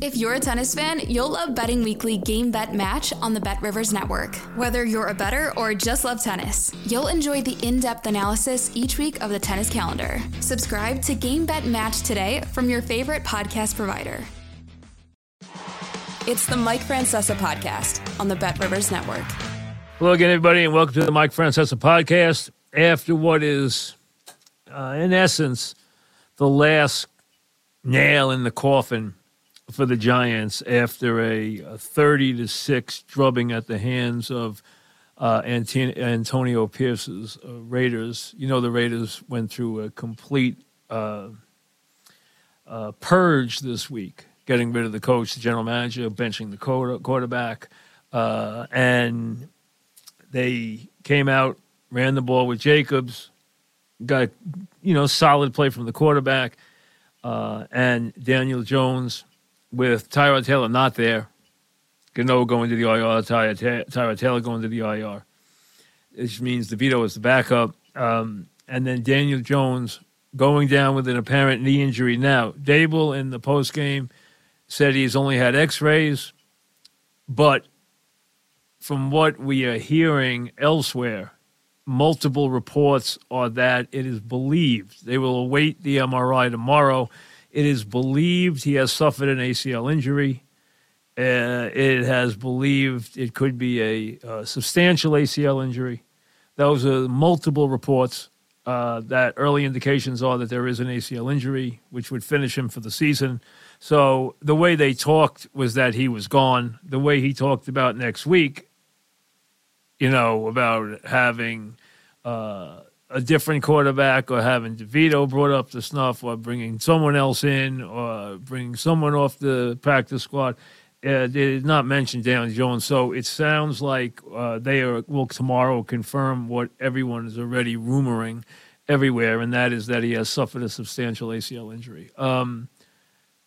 If you're a tennis fan, you'll love Betting Weekly Game Bet Match on the Bet Rivers Network. Whether you're a better or just love tennis, you'll enjoy the in depth analysis each week of the tennis calendar. Subscribe to Game Bet Match today from your favorite podcast provider. It's the Mike Francesa podcast on the Bet Rivers Network. Hello again, everybody, and welcome to the Mike Francesa podcast. After what is, uh, in essence, the last nail in the coffin for the Giants after a, a 30 to 6 drubbing at the hands of uh, Antonio Pierce's uh, Raiders. You know, the Raiders went through a complete uh, uh purge this week, getting rid of the coach, the general manager, benching the quarterback. Uh, and they came out, ran the ball with Jacobs, got, you know, solid play from the quarterback. Uh, and Daniel Jones with Tyrod Taylor not there, Gano going to the IR, Tyrod Taylor going to the IR. This means DeVito is the backup. Um, and then Daniel Jones going down with an apparent knee injury. Now, Daboll in the post game said he's only had x rays, but from what we are hearing elsewhere, multiple reports are that it is believed they will await the MRI tomorrow it is believed he has suffered an ACL injury. Uh, it has believed it could be a, a, substantial ACL injury. Those are multiple reports uh, that early indications are that there is an ACL injury, which would finish him for the season. So the way they talked was that he was gone. The way he talked about next week, you know, about having uh, a different quarterback or having DeVito brought up the snuff or bringing someone else in or bringing someone off the practice squad. Uh, they did not mention Daniel Jones, so it sounds like uh, they are, will tomorrow confirm what everyone is already rumoring everywhere, and that is that he has suffered a substantial ACL injury. Um,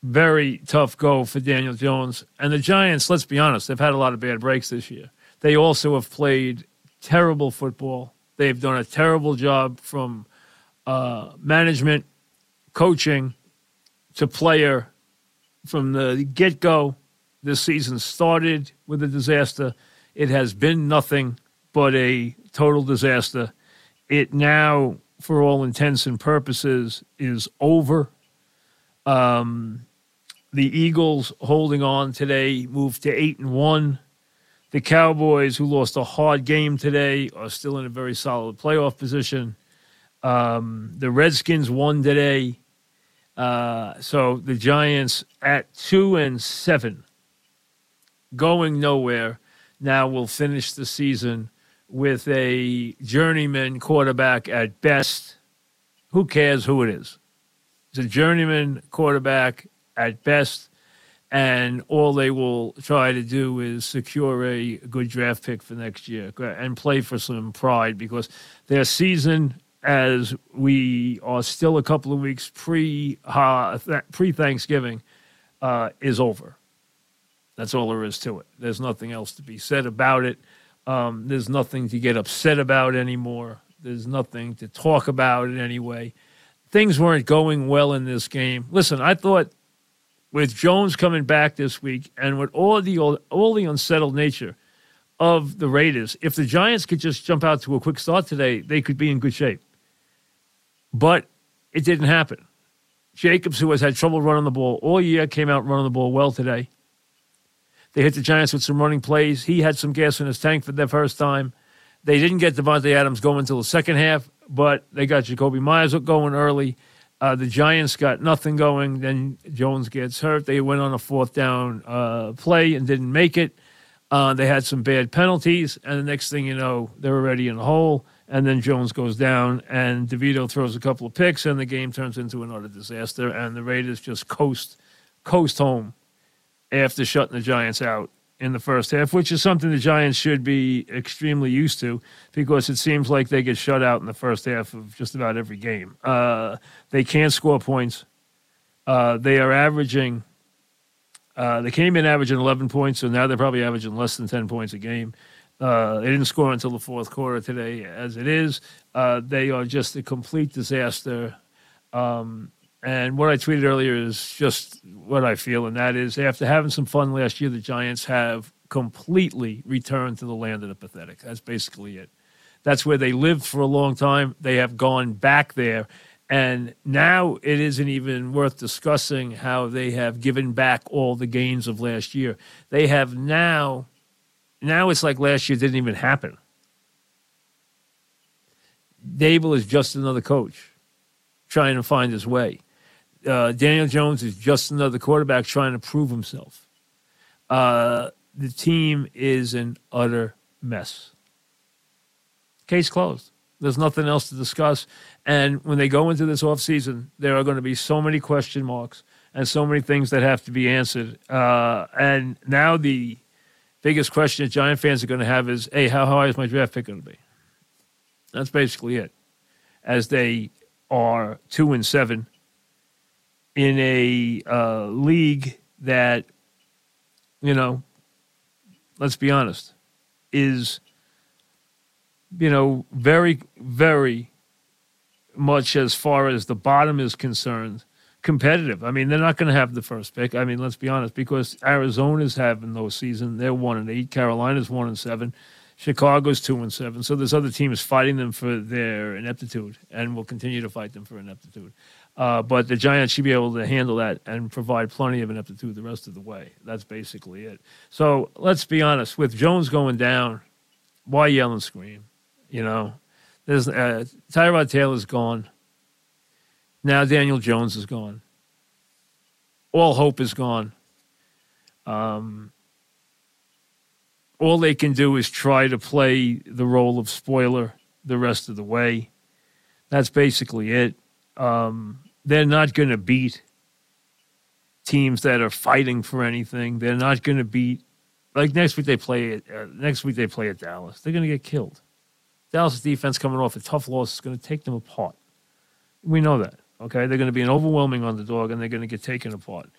very tough go for Daniel Jones. And the Giants, let's be honest, they've had a lot of bad breaks this year. They also have played terrible football They've done a terrible job from uh, management, coaching to player from the get go. This season started with a disaster. It has been nothing but a total disaster. It now, for all intents and purposes, is over. Um, the Eagles holding on today moved to eight and one. The Cowboys, who lost a hard game today, are still in a very solid playoff position. Um, the Redskins won today. Uh, so the Giants at two and seven, going nowhere. Now will finish the season with a journeyman quarterback at best. Who cares who it is? It's a journeyman quarterback at best and all they will try to do is secure a good draft pick for next year and play for some pride because their season, as we are still a couple of weeks pre uh, pre Thanksgiving, uh, is over. That's all there is to it. There's nothing else to be said about it. Um, there's nothing to get upset about anymore. There's nothing to talk about it anyway. Things weren't going well in this game. Listen, I thought with Jones coming back this week and with all the all the unsettled nature of the Raiders, if the Giants could just jump out to a quick start today, they could be in good shape. But it didn't happen. Jacobs, who has had trouble running the ball all year, came out running the ball well today. They hit the Giants with some running plays. He had some gas in his tank for the first time. They didn't get Davante Adams going until the second half, but they got Jakobi Meyers going early. Uh, the Giants got nothing going. Then Jones gets hurt. They went on a fourth down uh, play and didn't make it. Uh, they had some bad penalties, and the next thing you know, they're already in the hole. And then Jones goes down, and DeVito throws a couple of picks, and the game turns into another disaster. And the Raiders just coast coast home after shutting the Giants out in the first half, which is something the Giants should be extremely used to because it seems like they get shut out in the first half of just about every game. Uh, they can't score points. Uh, they are averaging, uh, they came in averaging 11 points, so now they're probably averaging less than 10 points a game. Uh, they didn't score until the fourth quarter today, as it is. Uh, they are just a complete disaster. Um, and what I tweeted earlier is just what I feel, and that is after having some fun last year, the Giants have completely returned to the land of the pathetic. That's basically it. That's where they lived for a long time. They have gone back there. And now it isn't even worth discussing how they have given back all the gains of last year. They have now, now it's like last year didn't even happen. Daboll is just another coach trying to find his way. Uh, Daniel Jones is just another quarterback trying to prove himself. Uh, the team is an utter mess. Case closed. There's nothing else to discuss. And when they go into this offseason, there are going to be so many question marks and so many things that have to be answered. Uh, and now the biggest question that Giant fans are going to have is, hey, how high is my draft pick going to be? That's basically it. As they are two and seven in a uh, league that, you know, let's be honest, is, you know, very, very much as far as the bottom is concerned, competitive. I mean, they're not going to have the first pick. I mean, let's be honest, because Arizona's having no season. They're one and eight. Carolina's one and seven. Chicago's two and seven. So there's other teams fighting them for their ineptitude, and will continue to fight them for ineptitude. Uh, but the Giants should be able to handle that and provide plenty of ineptitude the rest of the way. That's basically it. So let's be honest. With Jones going down, why yell and scream? You know, there's uh, Tyrod Taylor's gone. Now Daniel Jones is gone. All hope is gone. Um, all they can do is try to play the role of spoiler the rest of the way. That's basically it. Um, they're not going to beat teams that are fighting for anything. They're not going to beat like next week they play uh, next week they play at Dallas. They're going to get killed. Dallas defense coming off a tough loss is going to take them apart. We know that. Okay, they're going to be an overwhelming underdog and they're going to get taken apart.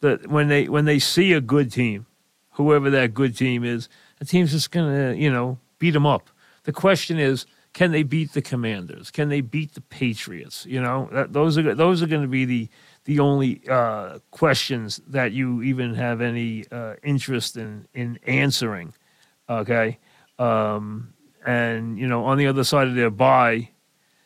That when they when they see a good team, whoever that good team is, the team's just going to you know beat them up. The question is can they beat the Commanders? Can they beat the Patriots? You know, that, those are those are going to be the the only uh, questions that you even have any uh, interest in in answering. Okay, um, and you know, on the other side of their bye,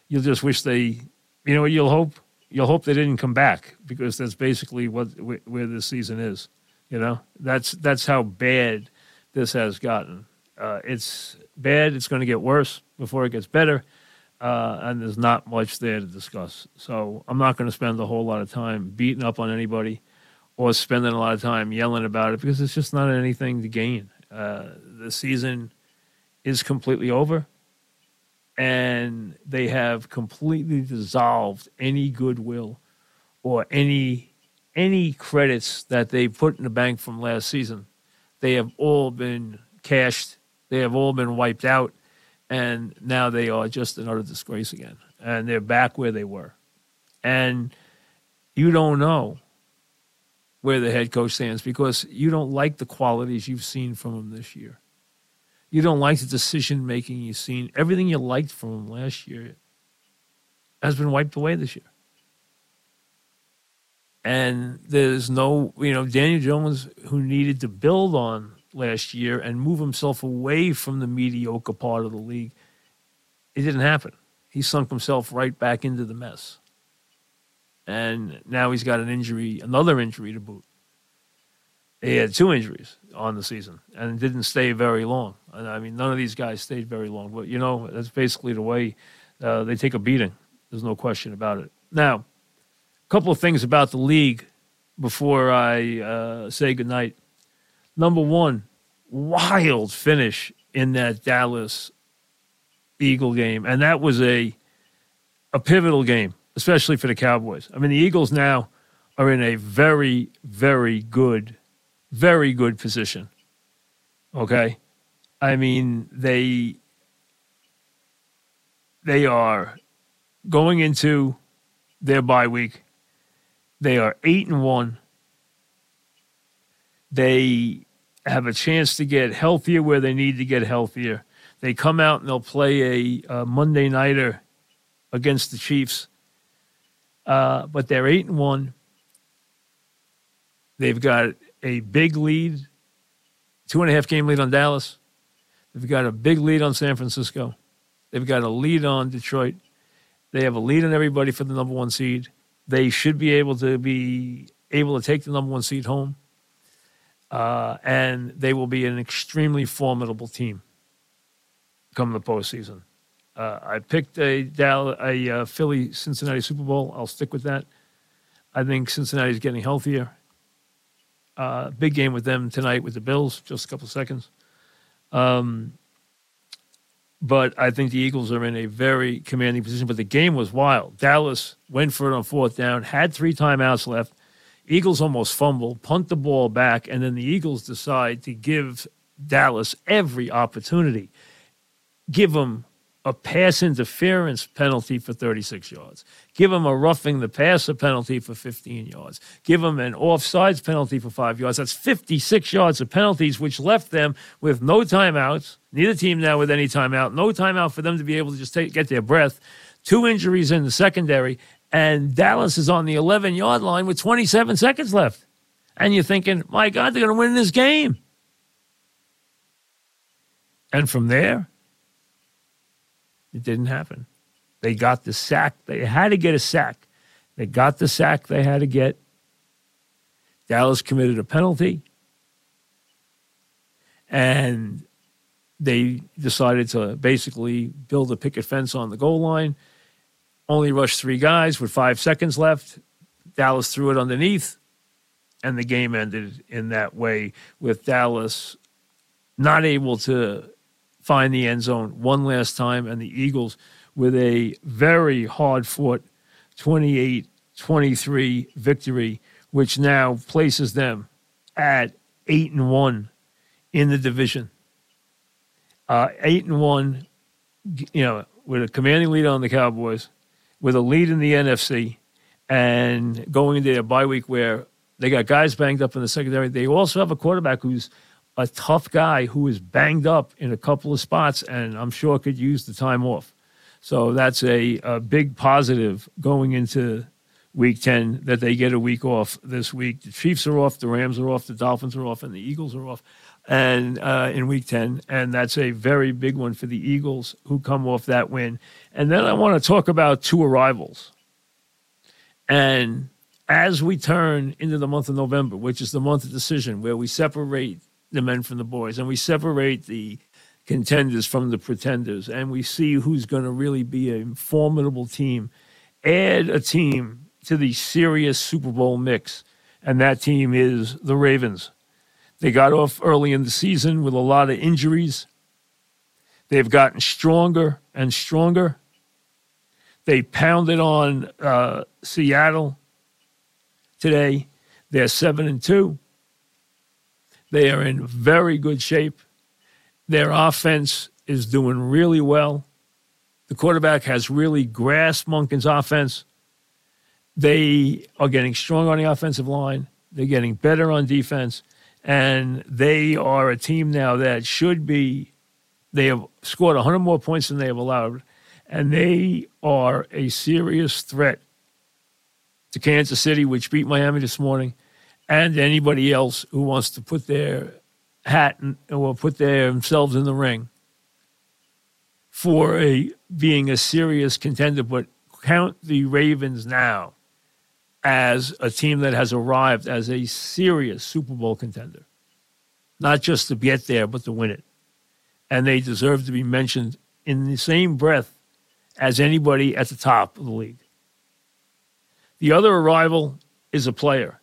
you'll just wish they, you know, you'll hope you'll hope they didn't come back because that's basically what where this season is. You know, that's that's how bad this has gotten. Uh, it's bad. It's going to get worse before it gets better. Uh, and there's not much there to discuss. So I'm not going to spend a whole lot of time beating up on anybody or spending a lot of time yelling about it because it's just not anything to gain. Uh, the season is completely over, and they have completely dissolved any goodwill or any any credits that they put in the bank from last season. They have all been cashed. They have all been wiped out and now they are just another disgrace again. And they're back where they were. And you don't know where the head coach stands because you don't like the qualities you've seen from him this year. You don't like the decision making you've seen. Everything you liked from him last year has been wiped away this year. And there's no, you know, Daniel Jones, who needed to build on last year and move himself away from the mediocre part of the league. It didn't happen. He sunk himself right back into the mess. And now he's got an injury, another injury to boot. He had two injuries on the season and didn't stay very long. And I mean, none of these guys stayed very long. But, you know, that's basically the way uh, they take a beating. There's no question about it. Now, a couple of things about the league before I uh, say goodnight number one, wild finish in that Dallas Eagle game. And that was a a pivotal game, especially for the Cowboys. I mean, the Eagles now are in a very, very good, very good position Okay, I mean they they are going into their bye week. They are eight and one. They have a chance to get healthier where they need to get healthier. They come out and they'll play a, a Monday nighter against the Chiefs, uh, but they're eight and one. They've got a big lead, two and a half game lead on Dallas. They've got a big lead on San Francisco. They've got a lead on Detroit. They have a lead on everybody for the number one seed. They should be able to be able to take the number one seed home. Uh, and they will be an extremely formidable team come the postseason. Uh, I picked a, Dallas, a uh, Philly Cincinnati Super Bowl. I'll stick with that. I think Cincinnati is getting healthier. Uh, big game with them tonight with the Bills, just a couple seconds. Um, but I think the Eagles are in a very commanding position. But the game was wild. Dallas went for it on fourth down, had three timeouts left. Eagles almost fumble, punt the ball back, and then the Eagles decide to give Dallas every opportunity. Give them a pass interference penalty for 36 yards. Give them a roughing the passer penalty for 15 yards. Give them an offsides penalty for five yards. That's 56 yards of penalties, which left them with no timeouts. Neither team now with any timeout. No timeout for them to be able to just take, get their breath. Two injuries in the secondary, and Dallas is on the 11 yard line with 27 seconds left. And you're thinking, my God, they're going to win this game. And from there, it didn't happen. They got the sack. They had to get a sack. They got the sack they had to get. Dallas committed a penalty. And they decided to basically build a picket fence on the goal line. Only rushed three guys with five seconds left. Dallas threw it underneath, and the game ended in that way with Dallas not able to find the end zone one last time, and the Eagles with a very hard fought 28 23 victory, which now places them at 8 and 1 in the division. Uh, 8 and 1, you know, with a commanding lead on the Cowboys, with a lead in the NFC, and going into their bye week where they got guys banged up in the secondary. They also have a quarterback who's a tough guy who is banged up in a couple of spots and I'm sure could use the time off. So that's a, a big positive going into week 10 that they get a week off this week. The Chiefs are off, the Rams are off, the Dolphins are off, and the Eagles are off and uh, in week 10. And that's a very big one for the Eagles who come off that win. And then I want to talk about two arrivals. And as we turn into the month of November, which is the month of decision, where we separate the men from the boys, and we separate the contenders from the pretenders, and we see who's going to really be a formidable team. Add a team to the serious Super Bowl mix, and that team is the Ravens. They got off early in the season with a lot of injuries. They've gotten stronger and stronger. They pounded on uh, Seattle today. They're seven and two. They are in very good shape. Their offense is doing really well. The quarterback has really grasped Monken's offense. They are getting strong on the offensive line. They're getting better on defense. And they are a team now that should be, they have scored 100 more points than they have allowed. And they are a serious threat to Kansas City, which beat Miami this morning and anybody else who wants to put their hat in, or put their, themselves in the ring for a being a serious contender. But count the Ravens now as a team that has arrived as a serious Super Bowl contender, not just to get there, but to win it. And they deserve to be mentioned in the same breath as anybody at the top of the league. The other arrival is a player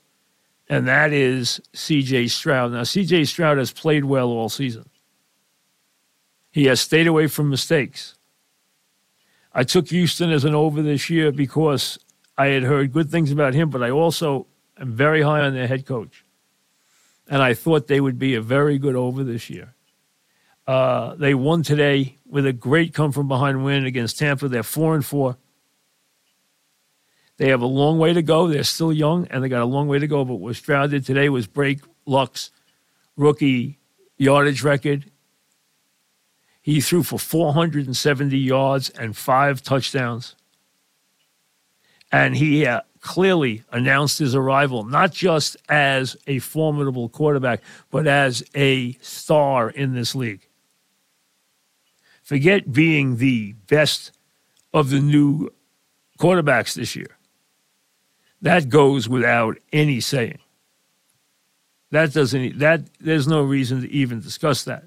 and that is CJ Stroud. Now, CJ Stroud has played well all season. He has stayed away from mistakes. I took Houston as an over this year because I had heard good things about him, but I also am very high on their head coach. And I thought they would be a very good over this year. Uh, they won today with a great come from behind win against Tampa. They're four and four. They have a long way to go. They're still young and they got a long way to go. But what Stroud today was break Luck's rookie yardage record. He threw for 470 yards and five touchdowns. And he uh, clearly announced his arrival, not just as a formidable quarterback, but as a star in this league. Forget being the best of the new quarterbacks this year. That goes without any saying. That doesn't that there's no reason to even discuss that.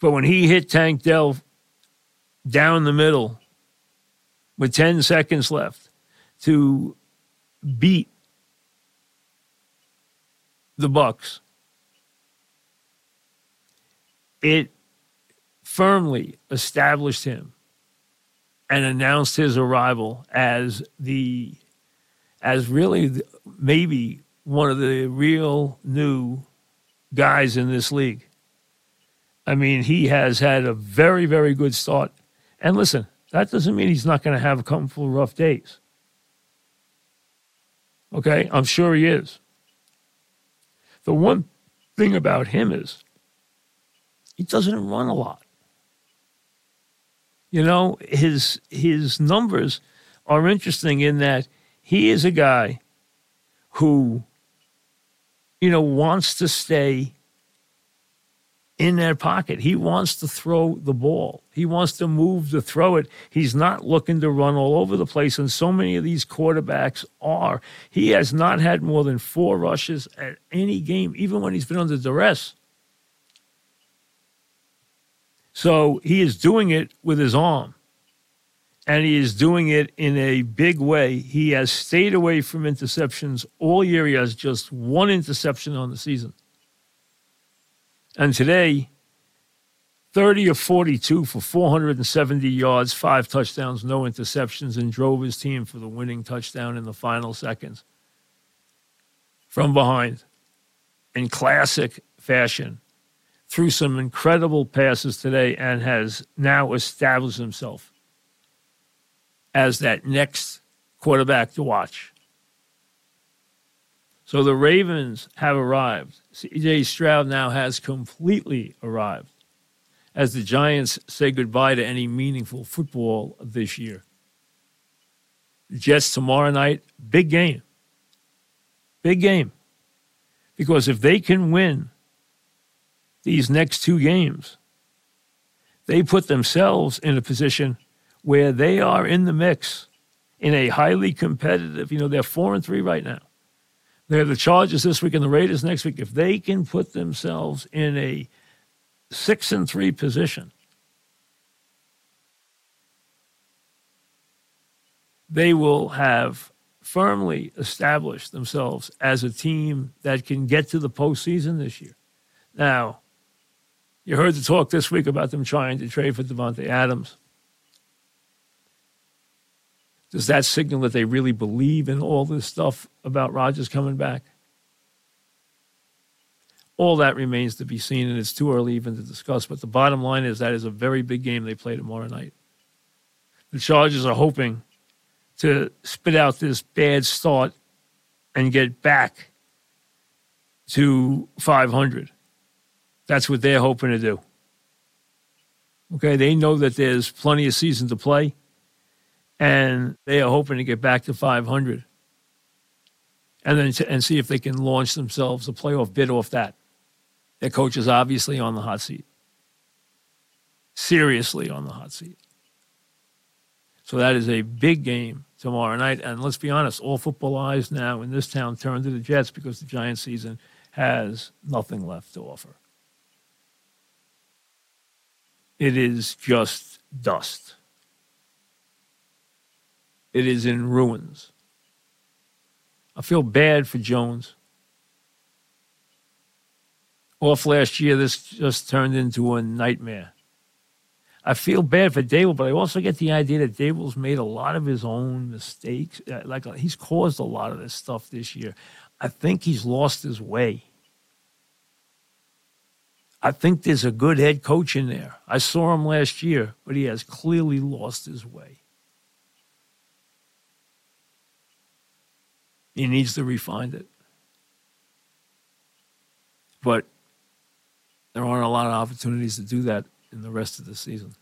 But when he hit Tank Dell down the middle with 10 seconds left to beat the Bucs, it firmly established him and announced his arrival as the as really the, maybe one of the real new guys in this league. I mean, he has had a very, very good start. And listen, that doesn't mean he's not going to have a couple of rough days. Okay, I'm sure he is. The one thing about him is he doesn't run a lot. You know, his his numbers are interesting in that he is a guy who you know wants to stay in their pocket. He wants to throw the ball. He wants to move to throw it. He's not looking to run all over the place. And so many of these quarterbacks are. He has not had more than four rushes at any game, even when he's been under duress. So he is doing it with his arm. And he is doing it in a big way. He has stayed away from interceptions all year. He has just one interception on the season. And today, 30 of 42 for 470 yards, five touchdowns, no interceptions, and drove his team for the winning touchdown in the final seconds from behind in classic fashion. Threw some incredible passes today and has now established himself as that next quarterback to watch. So the Ravens have arrived. CJ Stroud now has completely arrived as the Giants say goodbye to any meaningful football this year. Jets tomorrow night, big game. Big game. Because if they can win these next two games, they put themselves in a position where they are in the mix in a highly competitive, you know, they're four and three right now. They have the Chargers this week and the Raiders next week. If they can put themselves in a six and three position, they will have firmly established themselves as a team that can get to the postseason this year. Now, you heard the talk this week about them trying to trade for Davante Adams. Does that signal that they really believe in all this stuff about Rodgers coming back? All that remains to be seen, and it's too early even to discuss. But the bottom line is that is a very big game they play tomorrow night. The Chargers are hoping to spit out this bad start and get back to 500. That's what they're hoping to do. Okay, they know that there's plenty of season to play and they are hoping to get back to 500 and then and see if they can launch themselves a playoff bid off that. Their coach is obviously on the hot seat, seriously on the hot seat. So that is a big game tomorrow night. And let's be honest, all football eyes now in this town turn to the Jets because the Giant season has nothing left to offer. It is just dust. It is in ruins. I feel bad for Jones. Off last year, this just turned into a nightmare. I feel bad for Daboll, but I also get the idea that Daboll's made a lot of his own mistakes. Uh, like he's caused a lot of this stuff this year. I think he's lost his way. I think there's a good head coach in there. I saw him last year, but he has clearly lost his way. He needs to refine it. But there aren't a lot of opportunities to do that in the rest of the season.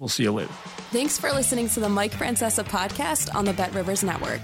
We'll see you later. Thanks for listening to the Mike Francesa podcast on the Bet Rivers Network.